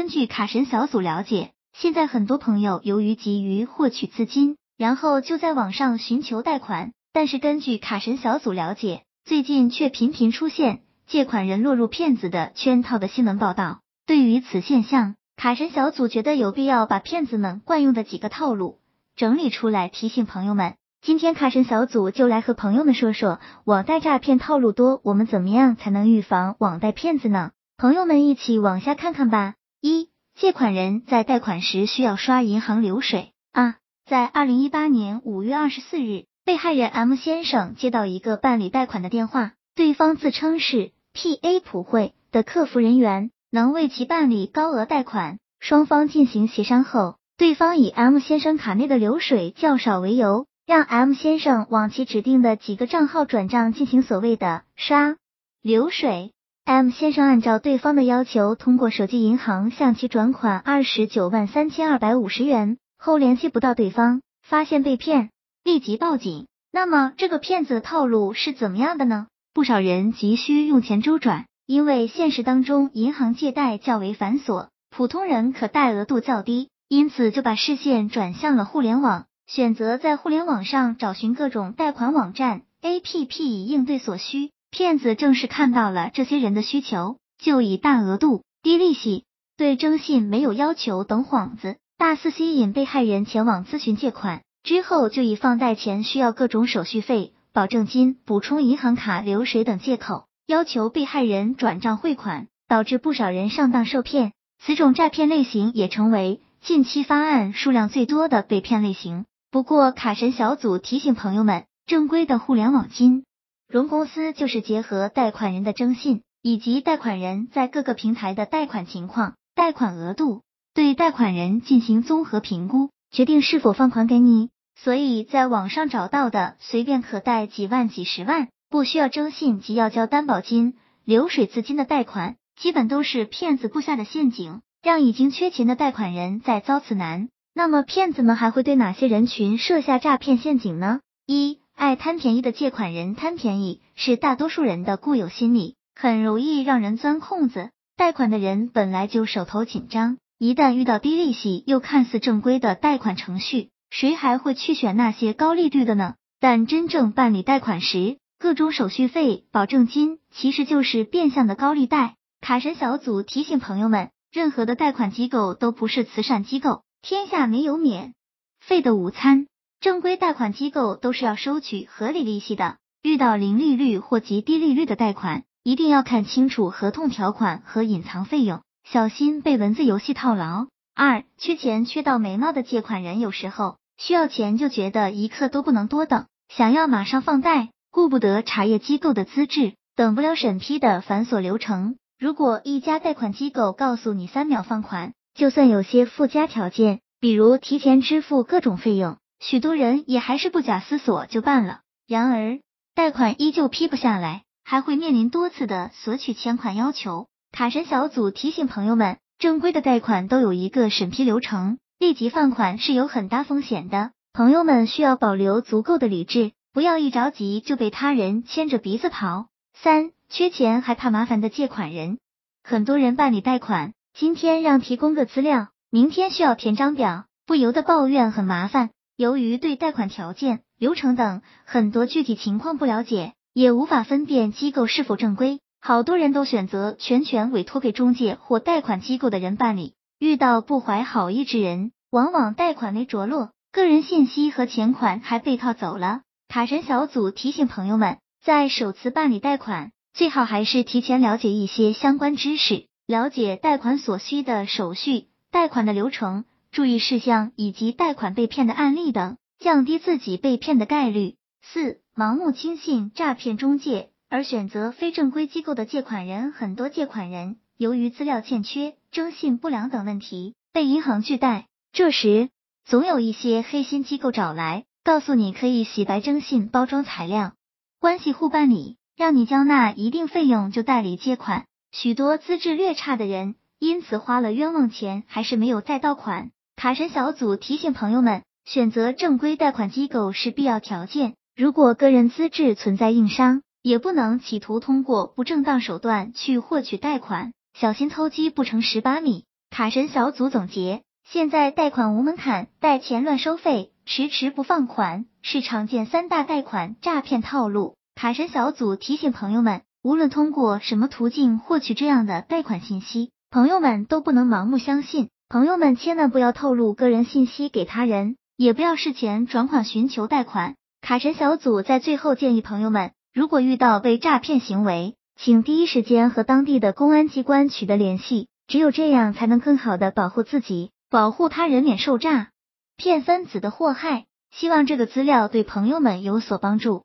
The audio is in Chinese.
根据卡神小组了解，现在很多朋友由于急于获取资金，然后就在网上寻求贷款。但是根据卡神小组了解，最近却频频出现借款人落入骗子的圈套的新闻报道。对于此现象，卡神小组觉得有必要把骗子们惯用的几个套路整理出来，提醒朋友们。今天卡神小组就来和朋友们说说网贷诈骗套路多，我们怎么样才能预防网贷骗子呢？朋友们一起往下看看吧。一、借款人在贷款时需要刷银行流水啊。在二零一八年五月二十四日，被害人 M 先生接到一个办理贷款的电话，对方自称是 PA 普惠的客服人员，能为其办理高额贷款。双方进行协商后，对方以 M 先生卡内的流水较少为由。让 M 先生往其指定的几个账号转账进行所谓的刷流水。M 先生按照对方的要求，通过手机银行向其转款二十九万三千二百五十元，后联系不到对方，发现被骗，立即报警。那么这个骗子的套路是怎么样的呢？不少人急需用钱周转，因为现实当中银行借贷较为繁琐，普通人可贷额度较低，因此就把视线转向了互联网。选择在互联网上找寻各种贷款网站、APP 以应对所需。骗子正是看到了这些人的需求，就以大额度、低利息、对征信没有要求等幌子，大肆吸引被害人前往咨询借款。之后就以放贷前需要各种手续费、保证金、补充银行卡流水等借口，要求被害人转账汇款，导致不少人上当受骗。此种诈骗类型也成为近期发案数量最多的被骗类型。不过，卡神小组提醒朋友们，正规的互联网金融公司就是结合贷款人的征信以及贷款人在各个平台的贷款情况、贷款额度，对贷款人进行综合评估，决定是否放款给你。所以，在网上找到的随便可贷几万、几十万，不需要征信及要交担保金、流水资金的贷款，基本都是骗子布下的陷阱，让已经缺钱的贷款人在遭此难。那么骗子们还会对哪些人群设下诈骗陷阱呢？一、爱贪便宜的借款人，贪便宜是大多数人的固有心理，很容易让人钻空子。贷款的人本来就手头紧张，一旦遇到低利息又看似正规的贷款程序，谁还会去选那些高利率的呢？但真正办理贷款时，各种手续费、保证金其实就是变相的高利贷。卡神小组提醒朋友们，任何的贷款机构都不是慈善机构。天下没有免费的午餐，正规贷款机构都是要收取合理利息的。遇到零利率或极低利率的贷款，一定要看清楚合同条款和隐藏费用，小心被文字游戏套牢。二，缺钱缺到眉毛的借款人，有时候需要钱就觉得一刻都不能多等，想要马上放贷，顾不得查验机构的资质，等不了审批的繁琐流程。如果一家贷款机构告诉你三秒放款，就算有些附加条件，比如提前支付各种费用，许多人也还是不假思索就办了。然而，贷款依旧批不下来，还会面临多次的索取欠款要求。卡神小组提醒朋友们，正规的贷款都有一个审批流程，立即放款是有很大风险的。朋友们需要保留足够的理智，不要一着急就被他人牵着鼻子跑。三，缺钱还怕麻烦的借款人，很多人办理贷款。今天让提供个资料，明天需要填张表，不由得抱怨很麻烦。由于对贷款条件、流程等很多具体情况不了解，也无法分辨机构是否正规，好多人都选择全权委托给中介或贷款机构的人办理。遇到不怀好意之人，往往贷款没着落，个人信息和钱款还被套走了。卡神小组提醒朋友们，在首次办理贷款，最好还是提前了解一些相关知识。了解贷款所需的手续、贷款的流程、注意事项以及贷款被骗的案例等，降低自己被骗的概率。四、盲目轻信诈骗中介而选择非正规机构的借款人，很多借款人由于资料欠缺、征信不良等问题被银行拒贷，这时总有一些黑心机构找来，告诉你可以洗白征信、包装材料，关系户办理，让你交纳一定费用就代理借款。许多资质略差的人因此花了冤枉钱，还是没有贷到款。卡神小组提醒朋友们，选择正规贷款机构是必要条件。如果个人资质存在硬伤，也不能企图通过不正当手段去获取贷款，小心偷鸡不成蚀把米。卡神小组总结：现在贷款无门槛，贷钱乱收费，迟迟不放款是常见三大贷款诈骗套路。卡神小组提醒朋友们，无论通过什么途径获取这样的贷款信息，朋友们都不能盲目相信。朋友们千万不要透露个人信息给他人，也不要事前转款寻求贷款。卡神小组在最后建议朋友们，如果遇到被诈骗行为，请第一时间和当地的公安机关取得联系，只有这样才能更好的保护自己，保护他人免受诈骗分子的祸害。希望这个资料对朋友们有所帮助。